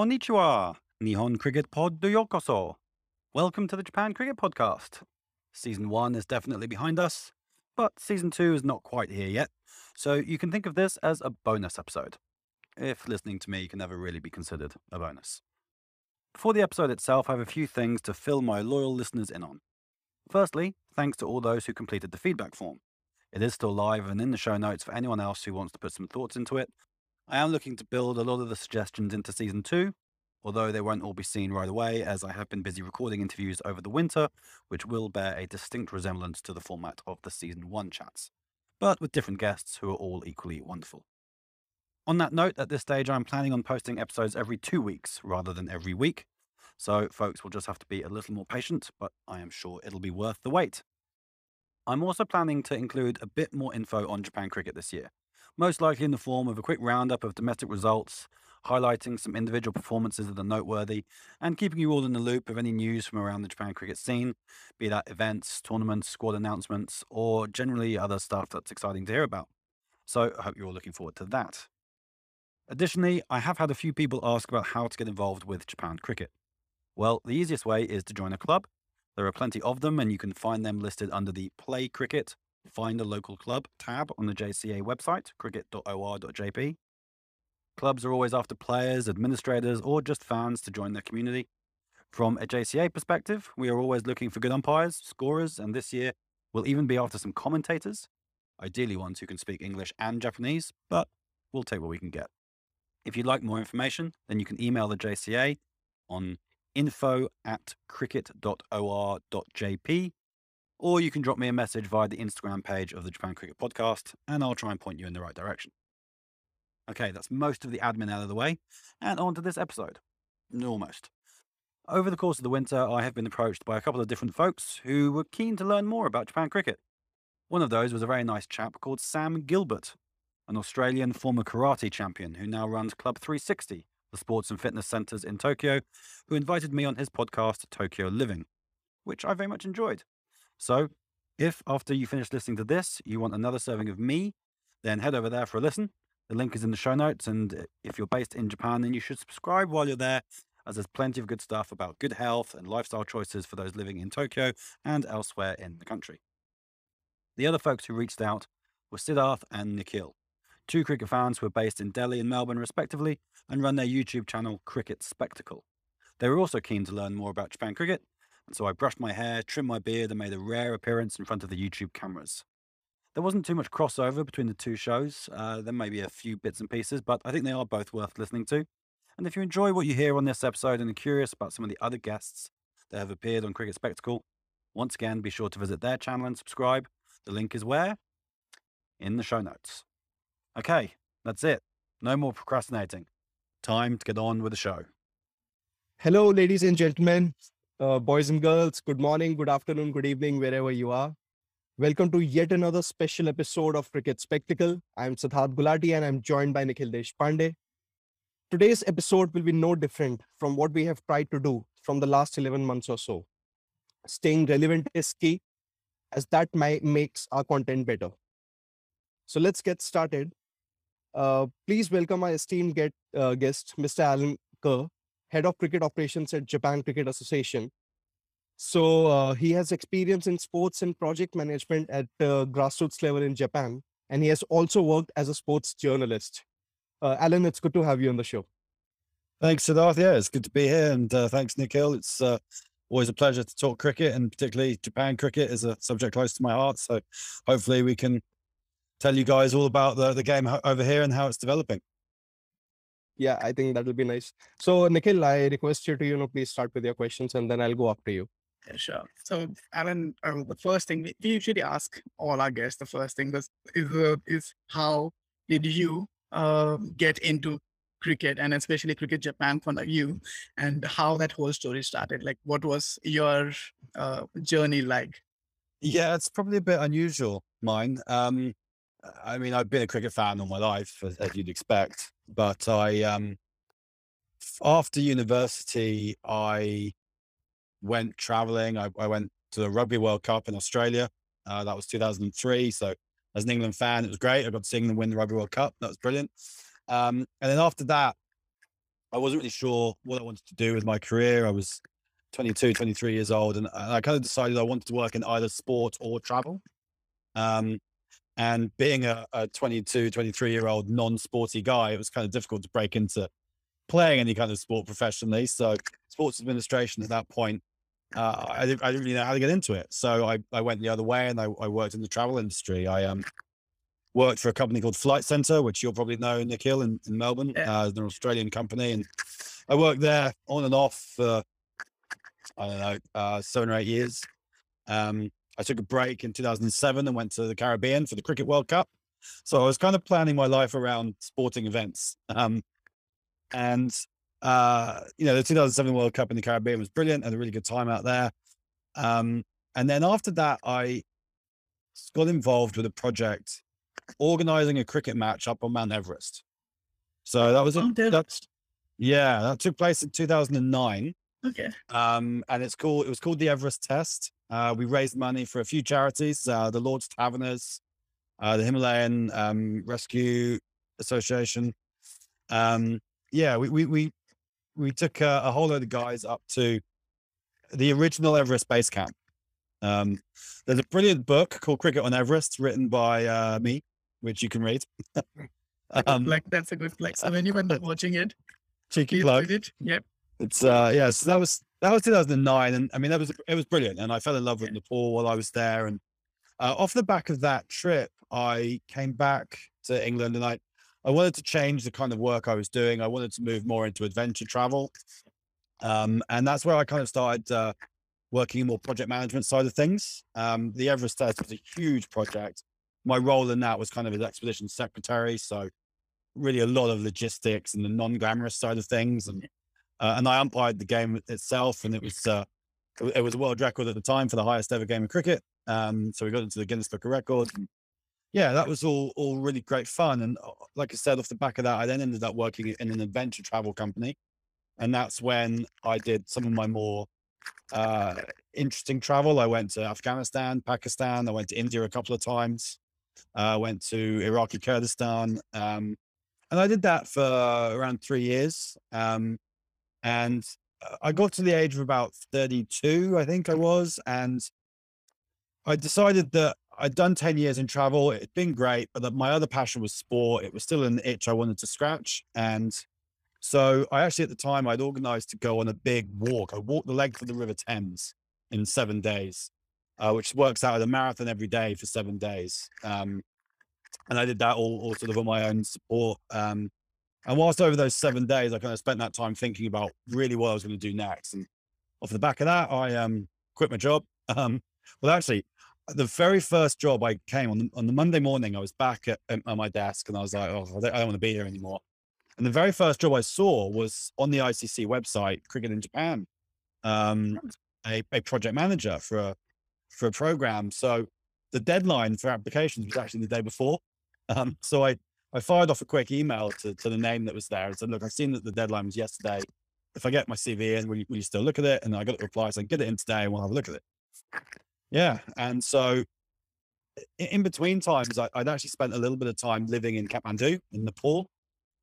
Konnichiwa, Nihon Cricket Pod do Yokoso. Welcome to the Japan Cricket Podcast. Season one is definitely behind us, but season two is not quite here yet, so you can think of this as a bonus episode, if listening to me can ever really be considered a bonus. Before the episode itself, I have a few things to fill my loyal listeners in on. Firstly, thanks to all those who completed the feedback form. It is still live and in the show notes for anyone else who wants to put some thoughts into it. I am looking to build a lot of the suggestions into season two, although they won't all be seen right away, as I have been busy recording interviews over the winter, which will bear a distinct resemblance to the format of the season one chats, but with different guests who are all equally wonderful. On that note, at this stage, I'm planning on posting episodes every two weeks rather than every week. So, folks will just have to be a little more patient, but I am sure it'll be worth the wait. I'm also planning to include a bit more info on Japan cricket this year, most likely in the form of a quick roundup of domestic results, highlighting some individual performances that are noteworthy, and keeping you all in the loop of any news from around the Japan cricket scene, be that events, tournaments, squad announcements, or generally other stuff that's exciting to hear about. So I hope you're all looking forward to that. Additionally, I have had a few people ask about how to get involved with Japan cricket. Well, the easiest way is to join a club. There are plenty of them, and you can find them listed under the Play Cricket, Find a Local Club tab on the JCA website, cricket.or.jp. Clubs are always after players, administrators, or just fans to join their community. From a JCA perspective, we are always looking for good umpires, scorers, and this year we'll even be after some commentators, ideally ones who can speak English and Japanese, but we'll take what we can get. If you'd like more information, then you can email the JCA on info at cricket.or.jp, or you can drop me a message via the Instagram page of the Japan Cricket Podcast, and I'll try and point you in the right direction. Okay, that's most of the admin out of the way, and on to this episode. Almost. Over the course of the winter, I have been approached by a couple of different folks who were keen to learn more about Japan cricket. One of those was a very nice chap called Sam Gilbert, an Australian former karate champion who now runs Club 360, the sports and fitness centers in Tokyo, who invited me on his podcast, Tokyo Living, which I very much enjoyed. So, if after you finish listening to this, you want another serving of me, then head over there for a listen. The link is in the show notes. And uh, if you're based in Japan, then you should subscribe while you're there, as there's plenty of good stuff about good health and lifestyle choices for those living in Tokyo and elsewhere in the country. The other folks who reached out were Siddharth and Nikhil two cricket fans who are based in Delhi and Melbourne, respectively, and run their YouTube channel Cricket Spectacle. They were also keen to learn more about Japan cricket, so I brushed my hair, trimmed my beard, and made a rare appearance in front of the YouTube cameras. There wasn't too much crossover between the two shows. Uh, there may be a few bits and pieces, but I think they are both worth listening to. And if you enjoy what you hear on this episode and are curious about some of the other guests that have appeared on Cricket Spectacle, once again, be sure to visit their channel and subscribe. The link is where? In the show notes. Okay, that's it. No more procrastinating. Time to get on with the show. Hello, ladies and gentlemen, uh, boys and girls. Good morning, good afternoon, good evening, wherever you are. Welcome to yet another special episode of Cricket Spectacle. I'm Siddharth Gulati and I'm joined by Nikhil Deshpande. Today's episode will be no different from what we have tried to do from the last 11 months or so. Staying relevant is key, as that might, makes our content better. So let's get started. Uh, please welcome our esteemed get, uh, guest, Mr. Alan Curr, Head of Cricket Operations at Japan Cricket Association. So uh, he has experience in sports and project management at uh, grassroots level in Japan, and he has also worked as a sports journalist. Uh, Alan, it's good to have you on the show. Thanks, Siddharth. Yeah, it's good to be here, and uh, thanks, Nikhil. It's always a pleasure to talk cricket, and particularly Japan cricket is a subject close to my heart. So hopefully we can tell you guys all about the, the game over here and how it's developing. Yeah, I think that will be nice. So, Nikhil, I request you to, you know, please start with your questions and then I'll go after you. Yeah, sure. So, Alan, uh, the first thing we usually ask all our guests, the first thing is, is, uh, is how did you uh, get into cricket and especially cricket Japan for you and how that whole story started? Like, what was your uh, journey like? Yeah, it's probably a bit unusual, mine. Um, I mean, I've been a cricket fan all my life, as, as you'd expect. But I, um, after university, I went traveling. I, I, went to the Rugby World Cup in Australia. Uh, that was 2003. So, as an England fan, it was great. I got to see England win the Rugby World Cup. That was brilliant. Um, and then after that, I wasn't really sure what I wanted to do with my career. I was 22, 23 years old, and I kind of decided I wanted to work in either sport or travel. Um, and being a, a 22, 23 year old non sporty guy, it was kind of difficult to break into playing any kind of sport professionally. So, sports administration at that point, uh, I, didn't, I didn't really know how to get into it. So, I, I went the other way and I, I worked in the travel industry. I um, worked for a company called Flight Centre, which you'll probably know, Nikhil, in, in Melbourne, Yeah. uh, an Australian company. And I worked there on and off for, I don't know, uh, seven or eight years. Um, I took a break in 2007 and went to the Caribbean for the Cricket World Cup. So I was kind of planning my life around sporting events. Um, and, uh, you know, the 2007 World Cup in the Caribbean was brilliant. Had a really good time out there. Um, and then after that, I got involved with a project organizing a cricket match up on Mount Everest. So that was a, Mount that, yeah, that took place in 2009 Okay. um, and it's called it was called the Everest Test. Uh, we raised money for a few charities, uh, the Lord's Taverners, uh, the Himalayan um, Rescue Association. Um, yeah, we we we we took a, a whole load of guys up to the original Everest base camp. Um, there's a brilliant book called Cricket on Everest, written by uh, me, which you can read. um, like that's a good flex. So were watching it, cheeky plug. it. Yep. It's uh yeah, so that was that was 2009, and I mean that was it was brilliant, and I fell in love with Nepal while I was there, and uh, off the back of that trip, I came back to England, and I I wanted to change the kind of work I was doing. I wanted to move more into adventure travel, um, and that's where I kind of started uh, working in more project management side of things. Um, the Everest test was a huge project. My role in that was kind of as expedition secretary, so really a lot of logistics and the non-glamorous side of things, and uh, and I umpired the game itself, and it was uh, it, was a world record at the time for the highest ever game of cricket. Um, so we got into the Guinness Book of Records. Yeah, that was all all really great fun. And uh, like I said, off the back of that, I then ended up working in an adventure travel company, and that's when I did some of my more uh, interesting travel. I went to Afghanistan, Pakistan. I went to India a couple of times. I went to Iraqi Kurdistan, um, and I did that for around three years. Um, and uh, I got to the age of about 32, I think I was, and I decided that I'd done 10 years in travel. It'd been great, but that my other passion was sport. It was still an itch I wanted to scratch. And so I actually, at the time, I'd organized to go on a big walk. I walked the length of the River Thames in seven days, uh, which works out at a marathon every day for seven days. Um, and I did that all, all sort of on my own support. Um, and whilst over those seven days, I kind of spent that time thinking about really what I was going to do next. And off the back of that, I um, quit my job. Um, well, actually, the very first job I came on the, on the Monday morning, I was back at, at my desk and I was like, oh, I don't, I don't want to be here anymore. And the very first job I saw was on the ICC website, Cricket in Japan, um, a, a project manager for a, for a program. So the deadline for applications was actually the day before. Um, so I, I fired off a quick email to, to the name that was there and said, look, I've seen that the deadline was yesterday. If I get my CV in, will you, will you still look at it? And I got the reply saying, get it in today and we'll have a look at it. Yeah. And so in between times, I, I'd actually spent a little bit of time living in Kathmandu in Nepal.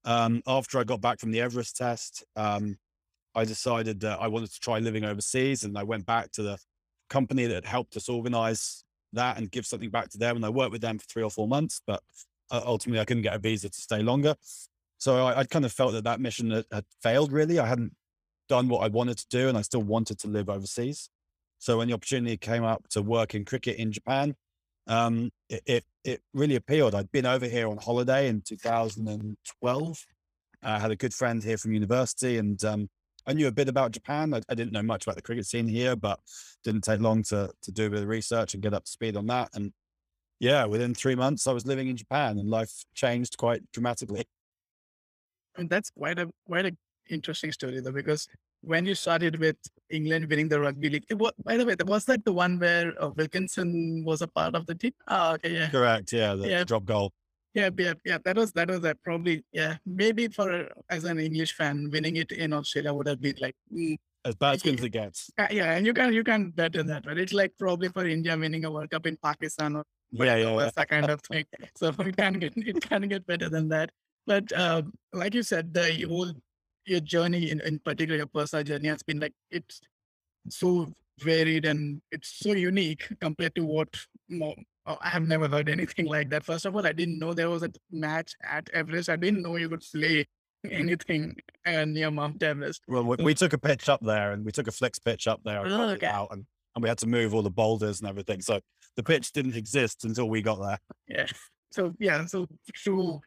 Um, after I got back from the Everest test, um, I decided that I wanted to try living overseas and I went back to the company that helped us organize that and give something back to them. And I worked with them for three or four months, but uh, ultimately I couldn't get a visa to stay longer. So I, I kind of felt that that mission had, had failed really. I hadn't done what I wanted to do and I still wanted to live overseas. So when the opportunity came up to work in cricket in Japan, um, it, it, it really appealed. I'd been over here on holiday in 2012. I had a good friend here from university and um, I knew a bit about Japan. I, I didn't know much about the cricket scene here, but didn't take long to, to do a bit of research and get up to speed on that. And yeah, within three months, I was living in Japan and life changed quite dramatically. And that's quite a quite a interesting story though, because when you started with England winning the rugby league, it was, by the way, was that the one where uh, Wilkinson was a part of the team? Oh, okay, yeah, Correct. Yeah. The Yeah. drop goal. yeah, yeah, yeah. That was that was a probably yeah. Maybe for as an English fan, winning it in Australia would have been like mm, As bad as it gets. uh, yeah, and you can you can better that, right? It's like probably for India winning a World Cup in Pakistan or Yeah. Yeah. yeah. that's that kind of thing. So it can get it can get better than that. But um, like you said, the whole your journey in, in particular, your personal journey has been like it's so varied and it's so unique compared to what more, oh, I have never heard anything like that. First of all, I didn't know there was a match at Everest. I didn't know you could play anything uh, near Mount Everest. Well, we, we took a pitch up there and we took a flex pitch up there and, Oh, okay. out and, and we had to move all the boulders and everything. So the pitch didn't exist until we got there. Yeah. So yeah, so to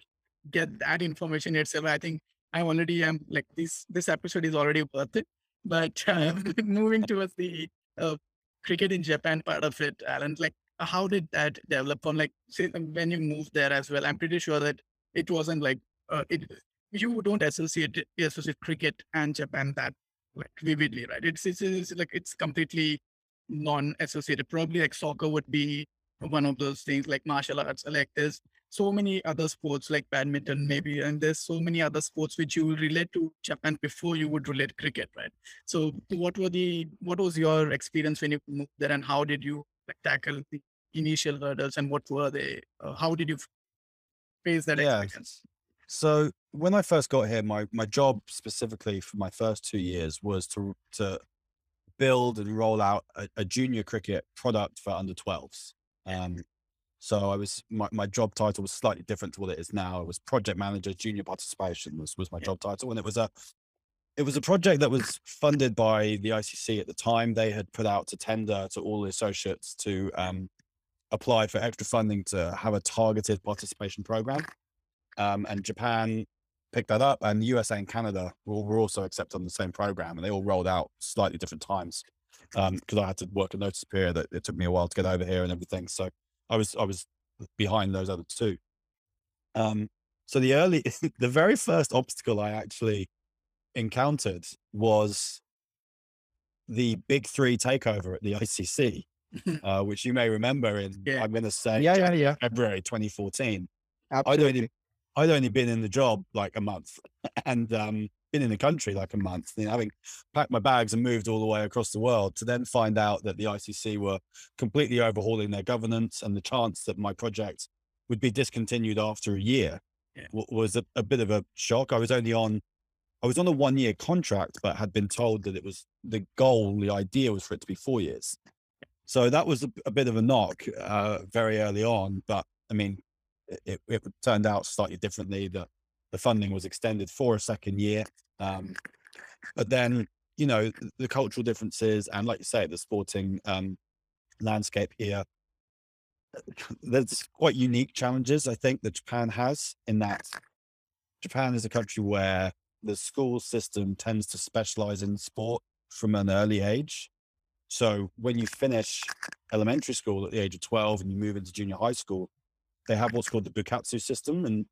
get that information itself, I think I already am like this. This episode is already worth it. But uh, moving towards the uh, cricket in Japan part of it, Alan, like how did that develop from like say, when you moved there as well? I'm pretty sure that it wasn't like uh, it. You don't associate associate cricket and Japan that like vividly, right? It's it's, it's like it's completely non-associated. Probably like soccer would be one of those things like martial arts like there's so many other sports like badminton maybe and there's so many other sports which you will relate to japan before you would relate cricket right so what were the what was your experience when you moved there and how did you like, tackle the initial hurdles and what were they uh, how did you face that Yeah. experience So when I first got here, my, my job specifically for my first two years was to to build and roll out a, a junior cricket product for under 12s. Um, so I was my, my job title was slightly different to what it is now. It was project manager, junior participation was, was my Yeah. job title, and it was a it was a project that was funded by the ICC at the time. They had put out to tender to all the associates to um, apply for extra funding to have a targeted participation program um, and Japan picked that up, and the USA and Canada were, were also accepted on the same program, and they all rolled out slightly different times because I had to work a notice period. That it took me a while to get over here and everything, so I was I was behind those other two. Um, so the early, the very first obstacle I actually encountered was the Big Three takeover at the ICC, uh, which you may remember in Yeah. I'm going to say Yeah, yeah, yeah. February 2014. I'd Absolutely. only, I'd only been in the job like a month and um, been in the country like a month, you know, having packed my bags and moved all the way across the world to then find out that the ICC were completely overhauling their governance and the chance that my project would be discontinued after a year Yeah. was a, a bit of a shock. I was only on, I was on a one year contract, but had been told that it was the goal, the idea was for it to be four years. So that was a, a bit of a knock uh, very early on. But I mean, it, it turned out slightly differently. that the funding was extended for a second year, um, but then you know the cultural differences and, like you say, the sporting um, landscape here. There's quite unique challenges I think that Japan has in that Japan is a country where the school system tends to specialize in sport from an early age. So when you finish elementary school at the age of 12 and you move into junior high school, they have what's called the Bukatsu system. And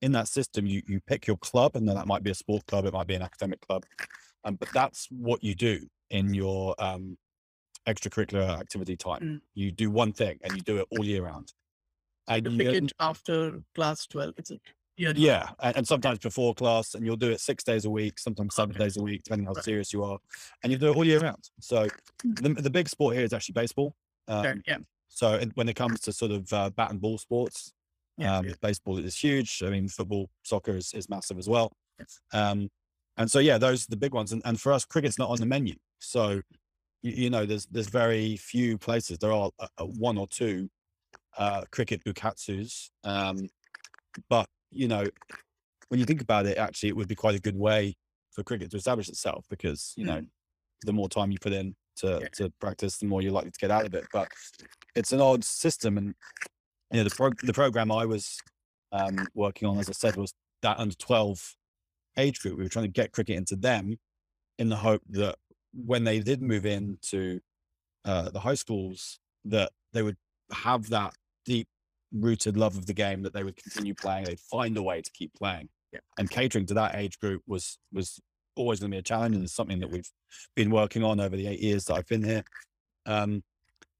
in that system, you, you pick your club, and then that might be a sport club, it might be an academic club. Um, but that's what you do in your um, extracurricular activity time. Mm. You do one thing and you do it all year round. And you pick it after class 12 it's a yeah yeah, and, and sometimes before class, and you'll do it six days a week, sometimes seven Okay. days a week, depending how Right. serious you are, and you do it all year round. So Mm. the, the big sport here is actually baseball. Um, yeah so when it comes to sort of uh, bat and ball sports, Yeah, um, yeah. baseball is huge. I mean, football, soccer is, is massive as well. Yes. Um, and so yeah, those are the big ones. And, and for us, cricket's not on the menu. So you, you know, there's there's very few places. There are uh, uh, one or two uh, cricket bukatsus, um, but you know, when you think about it, actually, it would be quite a good way for cricket to establish itself because you Mm. know, the more time you put in to Yeah. to practice, the more you're likely to get out of it. But it's an odd system, and you know, the pro- the program I was um, working on, as I said, was that under twelve age group. We were trying to get cricket into them in the hope that when they did move into uh, the high schools, that they would have that deep rooted love of the game that they would continue playing. They'd find a way to keep playing. Yeah. And catering to that age group was was always going to be a challenge, and it's something that we've been working on over the eight years that I've been here. Um,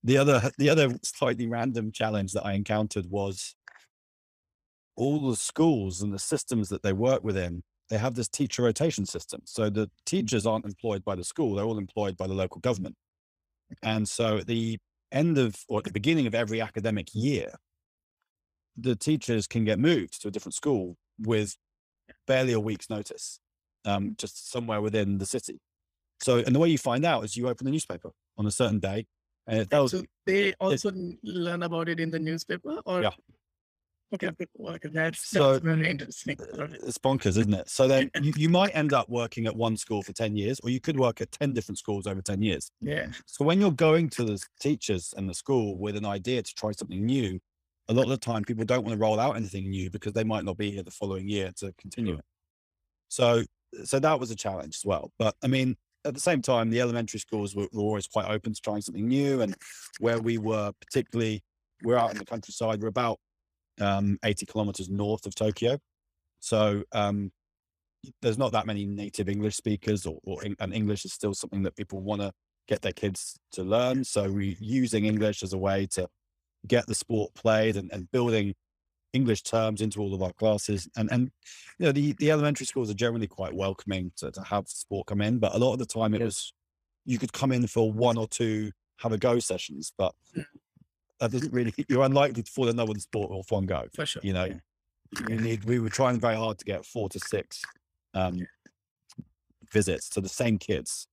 the other the other slightly random challenge that I encountered was all the schools and the systems that they work within they have this teacher rotation system. So the teachers aren't employed by the school, they're all employed by the local government. And so at the end of or at the beginning of every academic year, the teachers can get moved to a different school with barely a week's notice. Um, just somewhere within the city. So, and the way you find out is you open the newspaper on a certain day, and it tells So they also learn about it in the newspaper, or Yeah. Okay, okay, that's, So- that's very interesting. It's bonkers, isn't it? So then you, you might end up working at one school for 10 years, or you could work at 10 different schools over 10 years. Yeah, So when you're going to the teachers and the school with an idea to try something new, a lot of the time people don't want to roll out anything new because they might not be here the following year to continue it. So, so that was a challenge as well. But I mean, at the same time, the elementary schools were, were always quite open to trying something new. And where we were particularly, we're out in the countryside, we're about um, 80 kilometers north of Tokyo. So um, there's not that many native English speakers, or, or and English is still something that people want to get their kids to learn. So we're using English as a way to get the sport played and, and building English terms into all of our classes. And and you know the, the elementary schools are generally quite welcoming to, to have sport come in, but a lot of the time it was you could come in for one or two have a go sessions, but that doesn't really you're unlikely to fall in love with the sport off one go. for sure. You know, yeah. we need we were trying very hard to get four to six um, visits to the same kids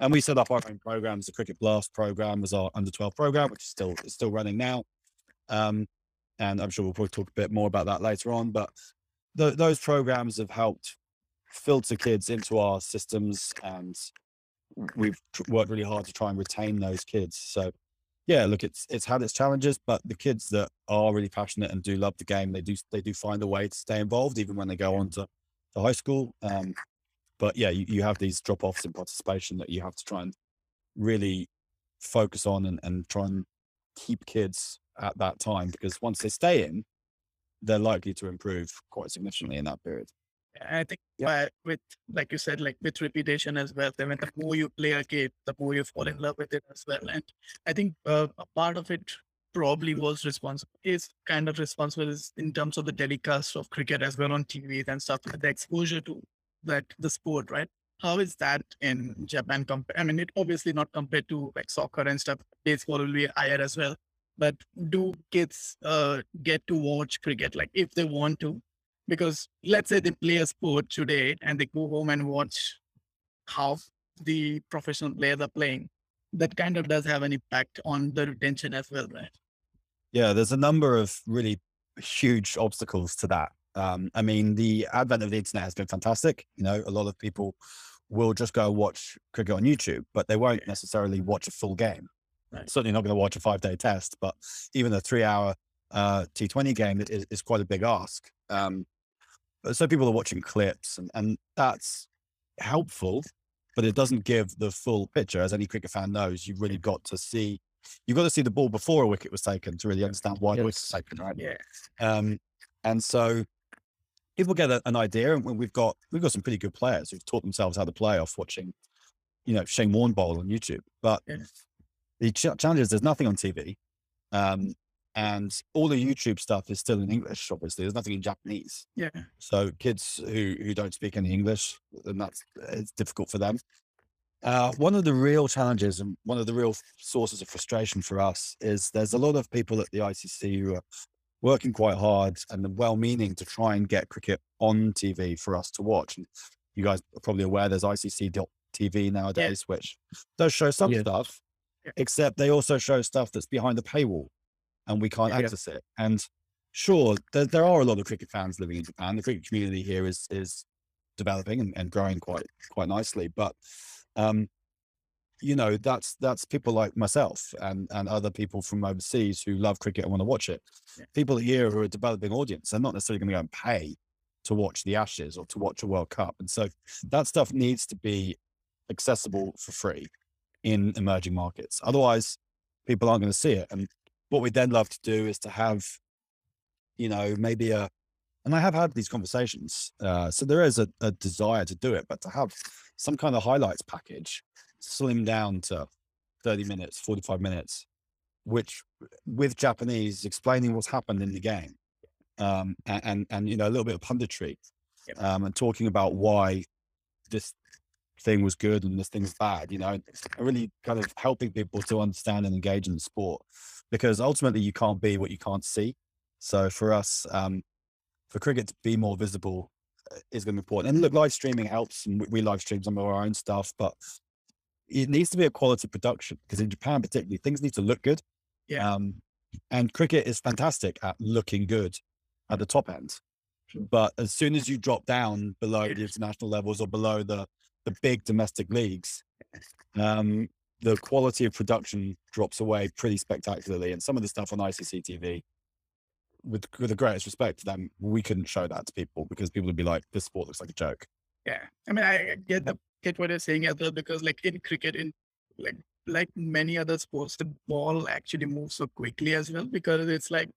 and we set up our own programs the cricket blast program was our under 12 program which is still is still running now um, and i'm sure we'll probably talk a bit more about that later on but th- those programs have helped filter kids into our systems and we've tr- worked really hard to try and retain those kids. So yeah look it's it's had its challenges but the kids that are really passionate and do love the game they do they do find a way to stay involved even when they go on to, to high school um but yeah you, you have these drop offs in participation that you have to try and really focus on and, and try and keep kids at that time because once they stay in they're likely to improve quite significantly in that period I think Yeah. with, like you said, like with repetition as well, then the more you play a game, the more you fall in love with it as well. And I think uh, a part of it probably was responsible, is kind of responsible is in terms of the telecast of cricket as well on TV and stuff, the exposure to that, the sport, right? How is that in Japan? Compa- I mean, it obviously not compared to like soccer and stuff. Baseball will be higher as well. But do kids uh, get to watch cricket like if they want to? because let's say they play a sport today and they go home and watch how the professional players are playing that kind of does have an impact on the retention as well right Yeah, there's a number of really huge obstacles to that. Um, I mean, the advent of the internet has been fantastic. You know, a lot of people will just go watch cricket on YouTube, but they won't necessarily watch a full game. Right. Certainly not going to watch a five day test, but even a three hour uh, T20 game is, is quite a big ask. Um, but so people are watching clips, and, and that's helpful, but it doesn't give the full picture. As any cricket fan knows, you've really got to see you've got to see the ball before a wicket was taken to really understand why the wicket was taken, right? yeah Um, and so people get a, an idea, and we've got we've got some pretty good players who've taught themselves how to play off watching, you know, Shane Warne bowl on YouTube. But Yeah. The ch- challenge is there's nothing on TV, um, and all the YouTube stuff is still in English. Obviously, there's nothing in Japanese. yeah So kids who who don't speak any English, then that's it's difficult for them. Uh, one of the real challenges and one of the real sources of frustration for us is there's a lot of people at the ICC who are working quite hard and well-meaning to try and get cricket on TV for us to watch. And you guys are probably aware there's ICC.TV nowadays, which does show some Yeah. stuff, Yeah. Except they also show stuff that's behind the paywall and we can't Yeah. access it. And sure, there, there are a lot of cricket fans living in Japan. The cricket community here is is developing and, and growing quite quite nicely. But um, you know, that's that's people like myself and and other people from overseas who love cricket and want to watch it. Yeah. People here who are a developing audience, they're not necessarily going to go and pay to watch the Ashes or to watch a World Cup. And so that stuff needs to be accessible for free in emerging markets. Otherwise, people aren't going to see it. And what we then love to do is to have, you know, maybe a, and I have had these conversations. Uh, so there is a, a desire to do it, but to have some kind of highlights package slim down to 30 minutes, 45 minutes, which with Japanese explaining what's happened in the game. Um, and, and, and, you know, a little bit of punditry um, and talking about why this thing was good and this thing's bad, you know, and really kind of helping people to understand and engage in the sport because ultimately you can't be what you can't see. So for us, um, for cricket to be more visible, is going to be important. And look, live streaming helps, and we, we live stream some of our own stuff, but it needs to be a quality production because in Japan, particularly, things need to look good. Yeah. Um, and cricket is fantastic at looking good at the top end. But as soon as you drop down below the international levels or below the the big domestic leagues, um, the quality of production drops away pretty spectacularly. And some of the stuff on ICC TV, with with the greatest respect to them, we couldn't show that to people because people would be like, "This sport looks like a joke." Yeah, I mean, I get the get what you're saying as well because, like in cricket, in like like many other sports, the ball actually moves so quickly as well because it's like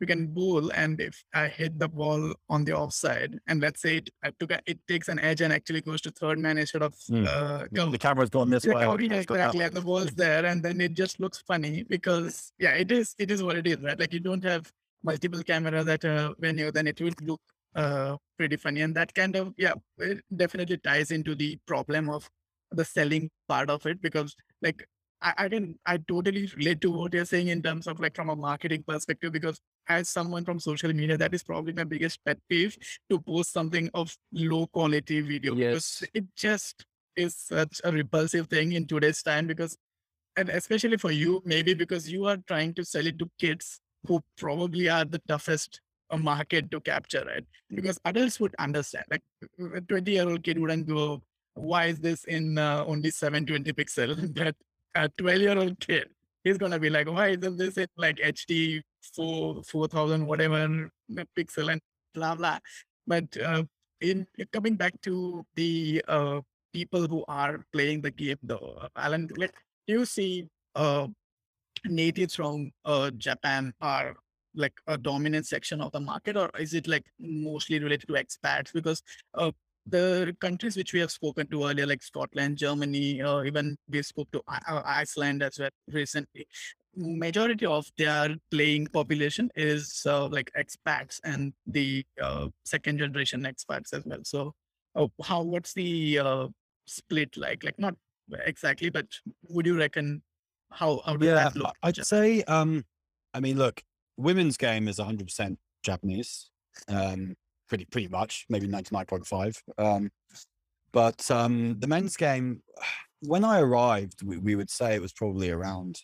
we can bowl and if I hit the ball on the offside and let's say it I took a, it takes an edge and actually goes to third man instead of Mm. uh, go. The camera's gone this Yeah, way. oh, yeah, it's gone that exactly. And the ball's there, and then it just looks funny because yeah, it is. It is what it is, right? Like you don't have multiple cameras at a venue, then it will look uh pretty funny, and that kind of yeah, it definitely ties into the problem of the selling part of it because like I, I can I totally relate to what you're saying in terms of like from a marketing perspective because as someone from social media, that is probably my biggest pet peeve to post something of low quality video because Yes. it just is such a repulsive thing in today's time because and especially for you maybe because you are trying to sell it to kids who probably are the toughest uh, market to capture right because adults would understand like a 20 year old kid wouldn't go why is this in uh, only 720 pixel that a 12 year old kid. He's gonna be like why isn't this in like hd 4 4000 whatever pixel and blah blah. But uh, in coming back to the uh, people who are playing the game though alan like do you see uh natives from uh japan are like a dominant section of the market or is it like mostly related to expats? Because uh the countries which we have spoken to earlier like scotland germany uh, even we spoke to I- uh, iceland as well recently majority of their playing population is uh, like expats and the uh, second generation expats as well. So uh, how what's the uh, split like? Like not exactly but would you reckon how how does Yeah, that look I- I'd say, um, I mean, look, women's game is 100% Japanese, um, pretty pretty much, maybe 99.5. Um, but um, the men's game, when I arrived, we, we would say it was probably around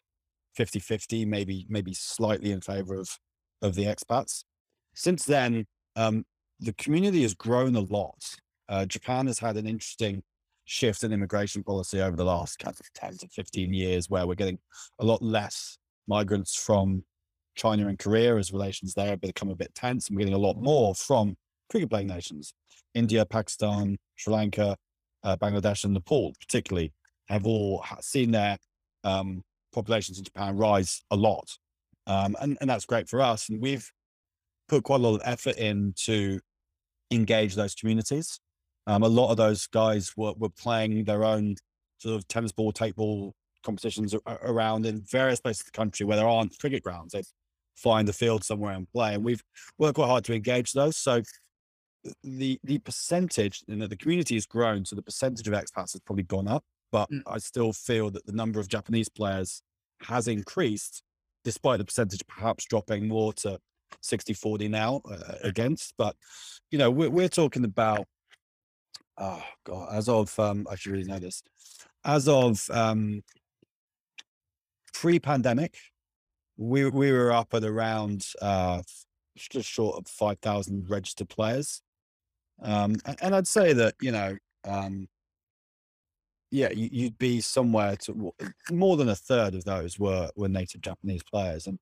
50-50, maybe maybe slightly in favor of of the expats. Since then, um, the community has grown a lot. Uh, Japan has had an interesting shift in immigration policy over the last kind of 10 to 15 years where we're getting a lot less migrants from China and Korea as relations there have become a bit tense. And we're getting a lot more from cricket playing nations. India, Pakistan, Sri Lanka, uh, Bangladesh, and Nepal, particularly, have all seen their um, populations in Japan rise a lot. Um, and, and that's great for us. And we've put quite a lot of effort in to engage those communities. Um, a lot of those guys were, were playing their own sort of tennis ball, tape ball competitions around in various places of the country where there aren't cricket grounds. They find a field somewhere and play. And we've worked quite hard to engage those. So the the percentage, you know, the community has grown, so the percentage of expats has probably gone up. But Mm. I still feel that the number of Japanese players has increased, despite the percentage perhaps dropping more to 60 40 now uh, against. But, you know, we're, we're talking about, oh, God, as of, um, I should really know this, as of um, pre pandemic, we, we were up at around uh, just short of 5,000 registered players. Um, and I'd say that, you know, um, yeah, you, you'd be somewhere to more than a third of those were were native Japanese players, and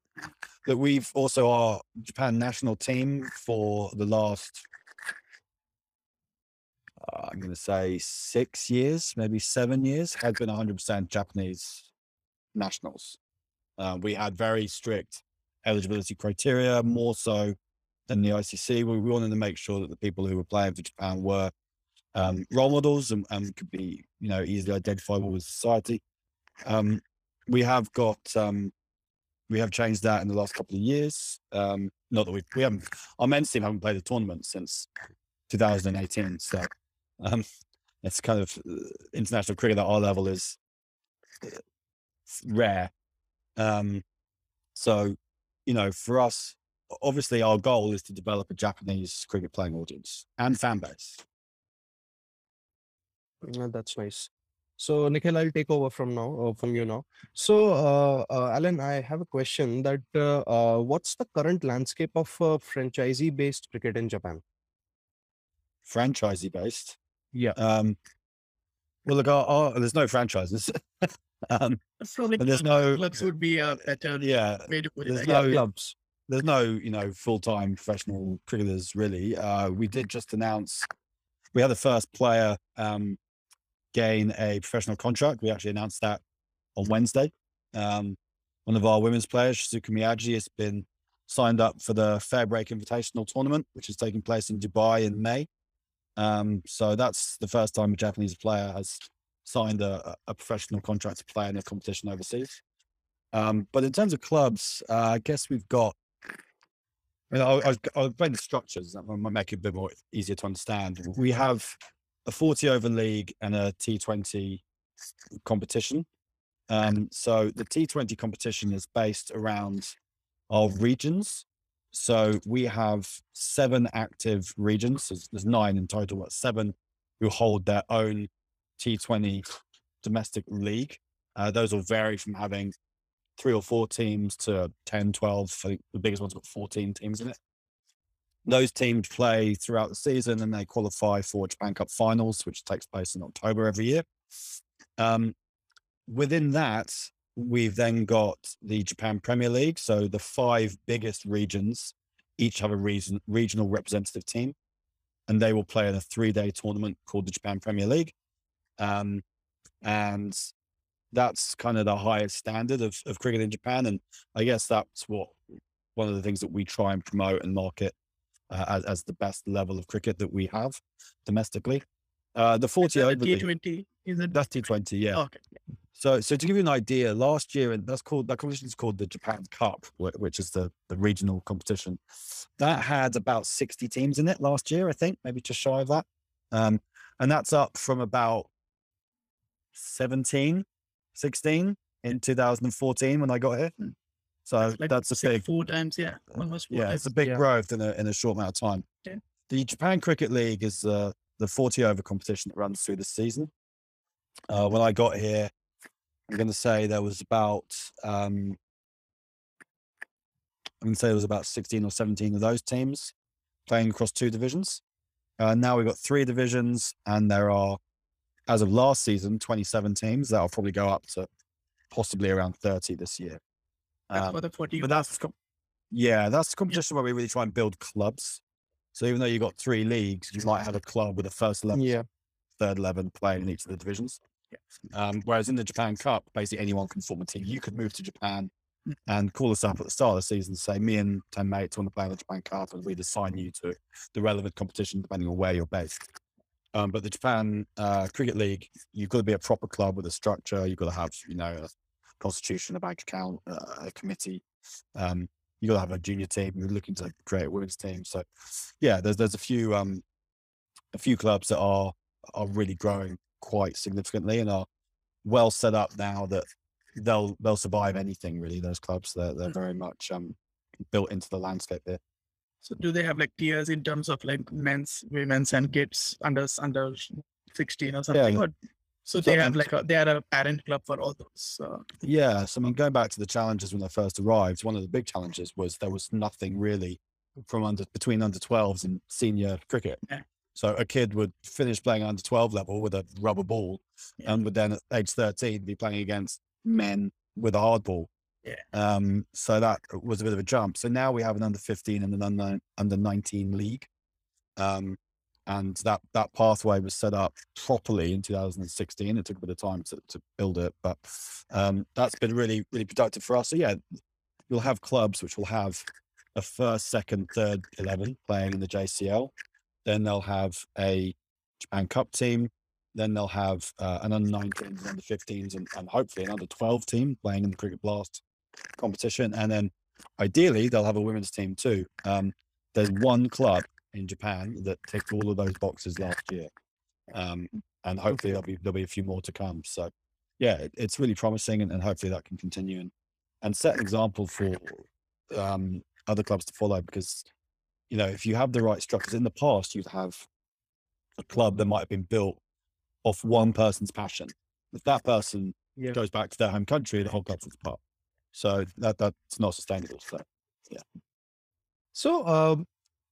that we've also our Japan national team for the last uh, I'm going to say six years, maybe seven years, has been 100% Japanese nationals. Uh, we had very strict eligibility criteria, more so than the ICC. We wanted to make sure that the people who were playing for Japan were um, role models and, and could be, you know, easily identifiable with society. Um, we have got, um, we have changed that in the last couple of years. Um, not that we we haven't, our men's team haven't played a tournament since 2018. So um, it's kind of uh, international cricket at our level is uh, rare. Um, so, you know, for us, obviously our goal is to develop a Japanese cricket playing audience and fan base. Uh, that's nice. So, Nikhil, I'll take over from now, uh, from you now. So, uh, uh, Alan, I have a question that uh, uh, what's the current landscape of uh, franchisee-based cricket in Japan? Franchisee based. Yeah. Um, well, look, our, our, there's no franchises. um, Probably and there's no, clubs would be a better yeah, way to put it. there's I guess. no- clubs. There's no, you know, full-time professional cricketers really. Uh, we did just announce we had the first player um, gain a professional contract. We actually announced that on Wednesday. Um, one of our women's players, Shizuka Miyaji, has been signed up for the Fair Break Invitational Tournament, which is taking place in Dubai in May. Um, so that's the first time a Japanese player has signed a, a professional contract to play in a competition overseas. Um, but in terms of clubs, uh, I guess we've got I mean, I'll, I'll, I'll explain the structures. That might make it a bit more easier to understand. We have a 40 over league and a T20 competition. Um, so the T20 competition is based around our regions. So we have seven active regions. There's, there's nine in total, but seven who hold their own T20 domestic league. Uh, those will vary from having three or four teams to 10, 12. I think the biggest one's got 14 teams in it. Those teams play throughout the season and they qualify for Japan Cup finals, which takes place in October every year. Um, within that, we've then got the Japan Premier League. So the five biggest regions each have a reason, regional representative team, and they will play in a three day tournament called the Japan Premier League. Um, and that's kind of the highest standard of, of cricket in Japan. And I guess that's what one of the things that we try and promote and market uh, as, as the best level of cricket that we have domestically. Uh, the 40 Is over the league- T20? Is it? that's T20, yeah. Okay. So, so to give you an idea, last year, and that's called that competition is called the Japan Cup, which is the the regional competition. That had about sixty teams in it last year, I think, maybe just shy of that. Um, and that's up from about 17, 16 in 2014 when I got here. Hmm. So Like that's a big, four times, yeah. Almost four yeah, times. it's a big Yeah. growth in a in a short amount of time. Yeah. The Japan Cricket League is uh, the 40 over competition that runs through the season. Uh, when I got here, I'm going to say there was about um, I'm going to say there was about 16 or 17 of those teams playing across two divisions. Uh, now we've got three divisions, and there are, as of last season, 27 teams. That'll probably go up to possibly around 30 this year. That's Um, for the 40. but that's com- yeah, that's the competition where we really try and build clubs. So even though you've got three leagues, you might have a club with a first eleven, Yeah. third eleven playing in each of the divisions. Um, whereas in the Japan Cup, basically anyone can form a team. You could move to Japan Mm. and call us up at the start of the season, say me and ten mates want to play in the Japan Cup, and we'd assign you to the relevant competition depending on where you're based. Um, but the Japan uh, Cricket League, you've got to be a proper club with a structure. You've got to have, you know, a constitution, a bank account, uh, a committee. Um, you got to have a junior team. You're looking to create a women's team. So, yeah, there's there's a few um, a few clubs that are are really growing quite significantly and are well set up now that they'll they'll survive anything really. Those clubs they're they're very much um, built into the landscape here. So do they have like tiers in terms of like men's, women's, and kids under under 16 or something? Yeah. Or, so So, they have like a they are a parent club for all those. Uh, Yeah, so I mean, going back to the challenges when I first arrived, one of the big challenges was there was nothing really from under between under 12s and senior cricket. Yeah. So a kid would finish playing under 12 level with a rubber ball, Yeah. and would then at age 13 be playing against men with a hard ball. Yeah. Um, so that was a bit of a jump. So now we have an under 15 and an under under 19 league. Um, and that that pathway was set up properly in 2016. It took a bit of time to, to build it, but um, that's been really really productive for us. So yeah, you'll have clubs which will have a first, second, third eleven playing in the JCL. Then they'll have a Japan Cup team. Then they'll have uh, an under 19s and under 15s, and, and hopefully an under 12 team playing in the Cricket Blast competition. And then ideally they'll have a women's team too. Um, there's one club in Japan that ticked all of those boxes last year, um, and hopefully there'll be there'll be a few more to come. So, yeah, it, it's really promising, and, and hopefully that can continue and and set an example for um, other clubs to follow because, you know, if you have the right structures in the past, you'd have a club that might have been built off one person's passion. If that person Yeah. goes back to their home country, the whole club falls apart. So that that's not sustainable. So yeah. So, um,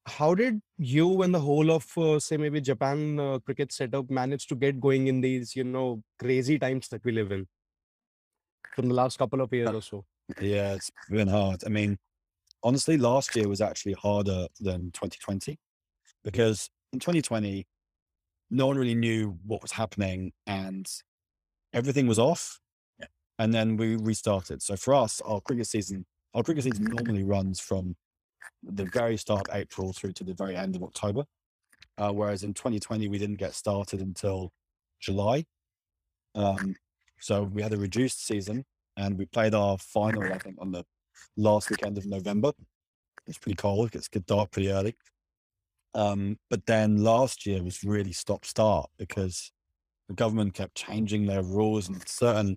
how did you and the whole of, uh, say, maybe Japan uh, cricket setup manage to get going in these, you know, crazy times that we live in from the last couple of years or so? yeah, it's been hard. I mean, honestly, last year was actually harder than 2020 because in 2020, no one really knew what was happening and everything was off. And then we restarted. So for us, our cricket season, our cricket season normally runs from the very start of April through to the very end of October. Uh, whereas in 2020, we didn't get started until July. Um, so we had a reduced season and we played our final, I think, on the last weekend of November. It's pretty cold, it gets dark pretty early. Um, but then last year was really stop start because the government kept changing their rules and certain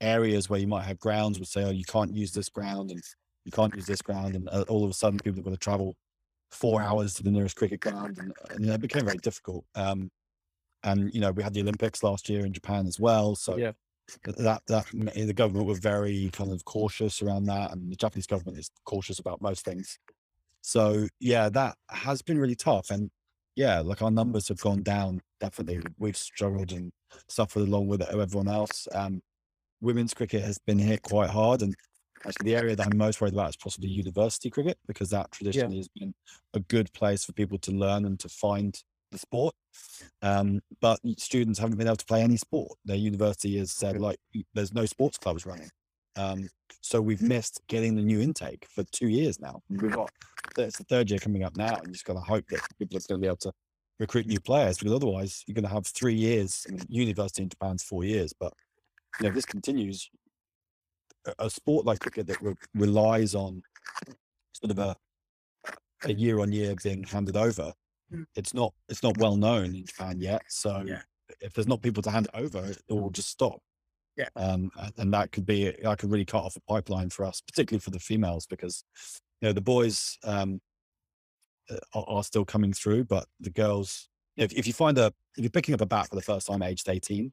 areas where you might have grounds would say, oh, you can't use this ground and you can't use this ground. And uh, all of a sudden, people have got to travel four hours to the nearest cricket ground. And, and you know, it became very difficult. Um, and, you know, we had the Olympics last year in Japan as well. So Yeah. that, that the government were very kind of cautious around that. And the Japanese government is cautious about most things. So yeah, that has been really tough. And yeah, like our numbers have gone down. Definitely, we've struggled and suffered along with everyone else. Um, women's cricket has been hit quite hard, and actually, the area that I'm most worried about is possibly university cricket because that traditionally has been a good place for people to learn and to find the sport. Um, but students haven't been able to play any sport. Their university has said like, there's no sports clubs running. Um, so we've missed getting the new intake for two years now. We've got it's the third year coming up now, and you just got to hope that people are going to be able to recruit new players because otherwise you're going to have three years. University in Japan's four years, but you know if this continues. A, sport like cricket that re- relies on sort of a a year on year being handed over, Mm. it's not it's not well known in Japan yet. So Yeah. if there's not people to hand it over, it will just stop. Yeah. Um, and that could be that could really cut off a pipeline for us, particularly for the females, because you know the boys um uh, are, are still coming through, but the girls, if if you find a if you're picking up a bat for the first time aged 18,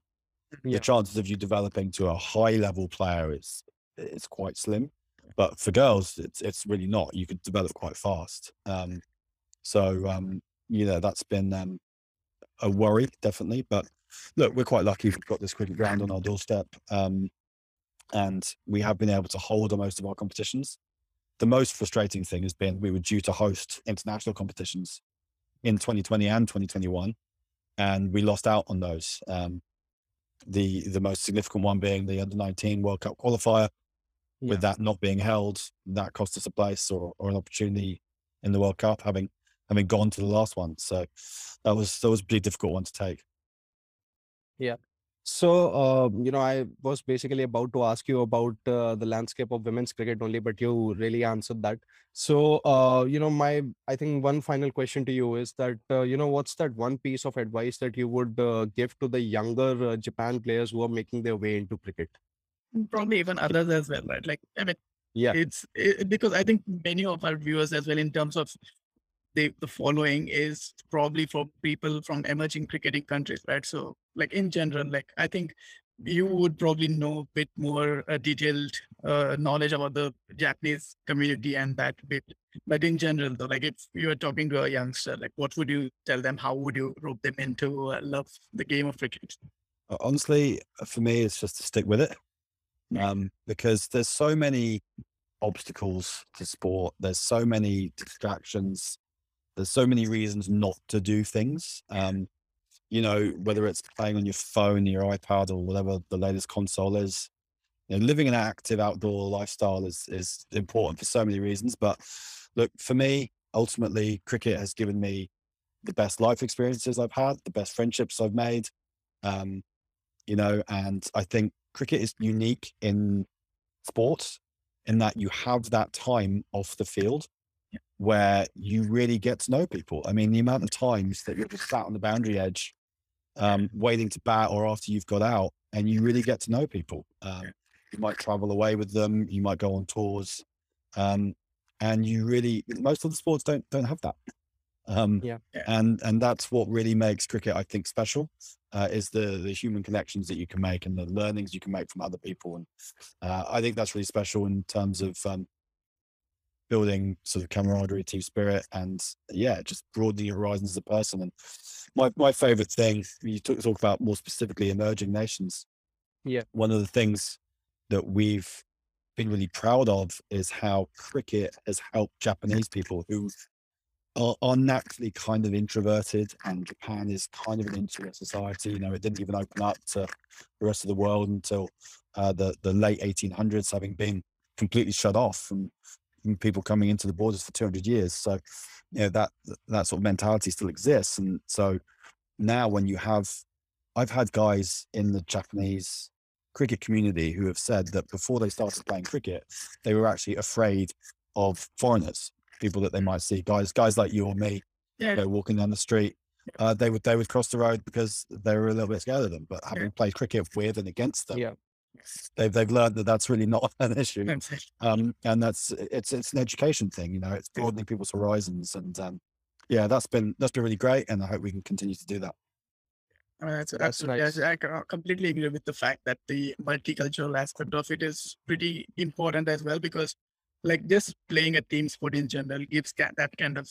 Yeah. the chances of you developing to a high level player is is quite slim. But for girls, it's it's really not. You could develop quite fast. Um, so um, you know that's been um, a worry, definitely. But look, we're quite lucky. We've got this cricket ground on our doorstep, um, and we have been able to hold on most of our competitions. The most frustrating thing has been we were due to host international competitions in 2020 and 2021, and we lost out on those. Um, the the most significant one being the under 19 World Cup qualifier. With that not being held, that cost us a place or, or an opportunity in the World Cup, having having gone to the last one. So that was that was a pretty difficult one to take. So, uh, you know, I was basically about to ask you about uh, the landscape of women's cricket only, but you really answered that. So, uh, you know, my I think one final question to you is that, uh, you know, what's that one piece of advice that you would uh, give to the younger uh, Japan players who are making their way into cricket? Probably even others as well, right? Like, I mean, Yeah. it's it, because I think many of our viewers as well, in terms of the the following, is probably for people from emerging cricketing countries, right? So, like in general, like I think you would probably know a bit more uh, detailed uh, knowledge about the Japanese community and that bit. But in general, though, like if you are talking to a youngster, like what would you tell them? How would you rope them into uh, love the game of cricket? Honestly, for me, it's just to stick with it, um, because there's so many obstacles to sport. There's so many distractions. There's so many reasons not to do things. Um, you know, whether it's playing on your phone, your iPad, or whatever the latest console is. You know, living an active outdoor lifestyle is is important for so many reasons. But look, for me, ultimately, cricket has given me the best life experiences I've had, the best friendships I've made. Um, you know, and I think cricket is unique in sports in that you have that time off the field. Where you really get to know people. I mean, the amount of times that you're just sat on the boundary edge, um, waiting to bat or after you've got out, and you really get to know people. Um, You might travel away with them, you might go on tours. Um, and you really most of the sports don't don't have that. Um, Yeah. Yeah. and and that's what really makes cricket, I think, special. Uh, is the the human connections that you can make and the learnings you can make from other people, and uh, I think that's really special in terms of um, building sort of camaraderie, team spirit, and yeah, just broadening your horizons as a person. And my my favorite thing you talk, talk about more specifically emerging nations. Yeah. one of the things that we've been really proud of is how cricket has helped Japanese people who are, are naturally kind of introverted, and Japan is kind of an introvert society. You know, it didn't even open up to the rest of the world until uh, the the late 1800s, having been completely shut off from people coming into the borders for 200 years. So, you know, that that sort of mentality still exists, and so now when you have, I've had guys in the Japanese cricket community who have said that before they started playing cricket, they were actually afraid of foreigners, people that they might see, guys, guys like you or me, Yeah. you know, walking down the street. Uh, they would they would cross the road because they were a little bit scared of them. But having played cricket with and against them, Yeah. They've they've learned that that's really not an issue. Um, and that's it's it's an education thing, you know, it's broadening people's horizons, and um, yeah, that's been that's been really great, and I hope we can continue to do that. I mean, that's, That's absolutely, nice. I completely agree with the fact that the multicultural aspect of it is pretty important as well because, like, just playing a team sport in general gives ca- that kind of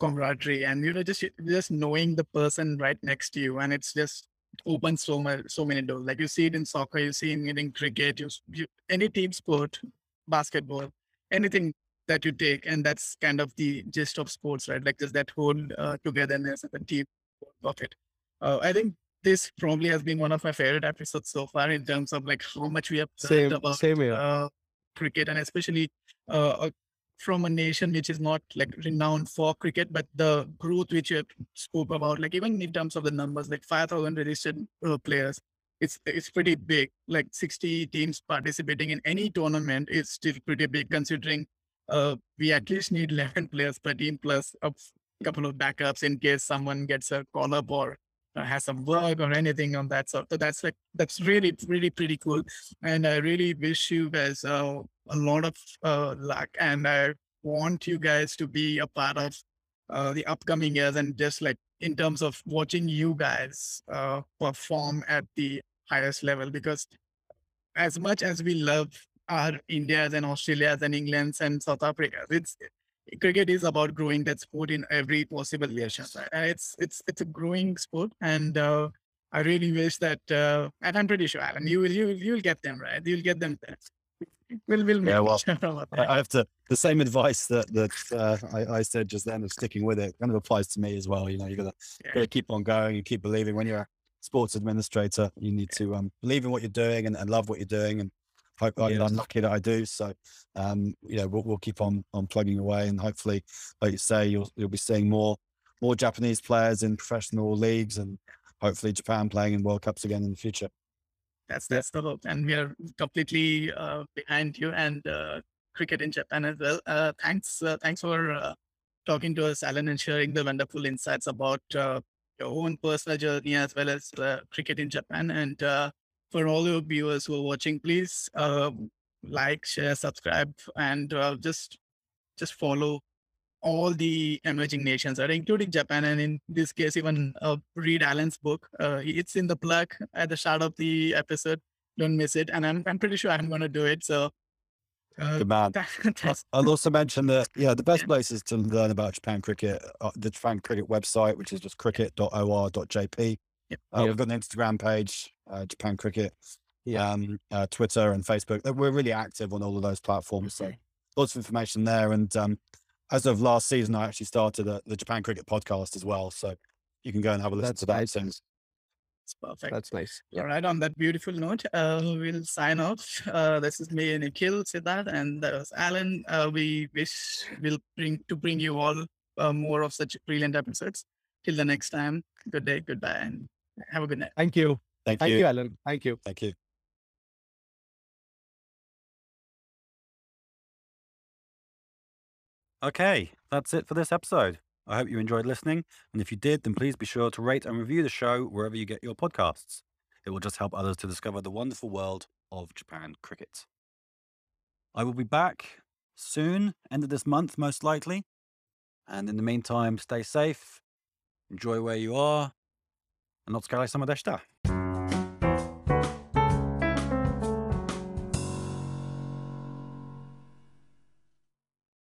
camaraderie and you know just just knowing the person right next to you and it's just opens so much so many doors. Like you see it in soccer, you see it in cricket, you, you any team sport, basketball, anything that you take, and that's kind of the gist of sports, right? Like just that whole uh, togetherness and the team of it. Uh, I think this probably has been one of my favorite episodes so far in terms of like how much we have learned Same, about same uh, cricket and especially uh, uh, from a nation which is not like renowned for cricket, but the growth which you spoke about, like even in terms of the numbers, like 5,000 registered uh, players, it's it's pretty big. Like 60 teams participating in any tournament is still pretty big considering uh, we at least need 11 players per team plus a couple of backups in case someone gets a call up or uh, has some work or anything on that sort. So that's like that's really really pretty cool, and I really wish you guys uh, a lot of uh, luck, and I want you guys to be a part of uh, the upcoming years, and just like in terms of watching you guys uh, perform at the highest level, because as much as we love our Indias and Australias and Englands and South Africa, it's cricket is about growing that sport in every possible nation. And it's it's it's a growing sport, and uh, I really wish that. Uh, and I'm pretty sure, Alan, you will you will you'll get them right. You'll get them there. We'll we'll Yeah, well, I. Have to the same advice that that uh, I, I said just then of sticking with it kind of applies to me as well. You know, you gotta Yeah. gotta keep on going and keep believing. When you're a sports administrator, you need to um, believe in what you're doing and, and love what you're doing. And hope I. I'm lucky that I do. So, um, you know, we'll, we'll keep on on plugging away, and hopefully, like you say, you'll you'll be seeing more more Japanese players in professional leagues, and hopefully Japan playing in World Cups again in the future. That's that's the hope, and we are completely uh, behind you and uh, cricket in Japan as well. Uh, thanks, uh, thanks for uh, talking to us, Alan, and sharing the wonderful insights about uh, your own personal journey as well as uh, cricket in Japan. And uh, for all your viewers who are watching, please uh, like, share, subscribe, and uh, just just follow all the emerging nations, right, including Japan, and in this case, even uh, read Alan's book. Uh, it's in the plug at the start of the episode. Don't miss it, and I'm I'm pretty sure I'm going to do it. So, uh, Good man. that's, I'll also mention that yeah, the best places to learn about Japan cricket, uh, the Japan cricket website, which is just cricket.or.jp. Yep. Uh, We've got an Instagram page, uh, Japan Cricket, Yeah. um, uh, Twitter and Facebook. Uh, We're really active on all of those platforms, so lots of information there. And um, as of last season, I actually started a, the Japan Cricket podcast as well, so you can go and have a listen That's to that nice. soon. It's perfect. That's nice. All right, on that beautiful note, uh, we'll sign off. Uh, this is me, Nikhil Siddharth, and that was Alan. Uh, we wish we'll bring to bring you all uh, more of such brilliant episodes. Till the next time, good day, goodbye, and have a good night. Thank you. Thank, Thank you. you, Alan. Thank you. Thank you. Okay, that's it for this episode. I hope you enjoyed listening. And if you did, then please be sure to rate and review the show wherever you get your podcasts. It will just help others to discover the wonderful world of Japan cricket. I will be back soon, end of this month, most likely. And in the meantime, stay safe, enjoy where you are, and not skyline summer deshita.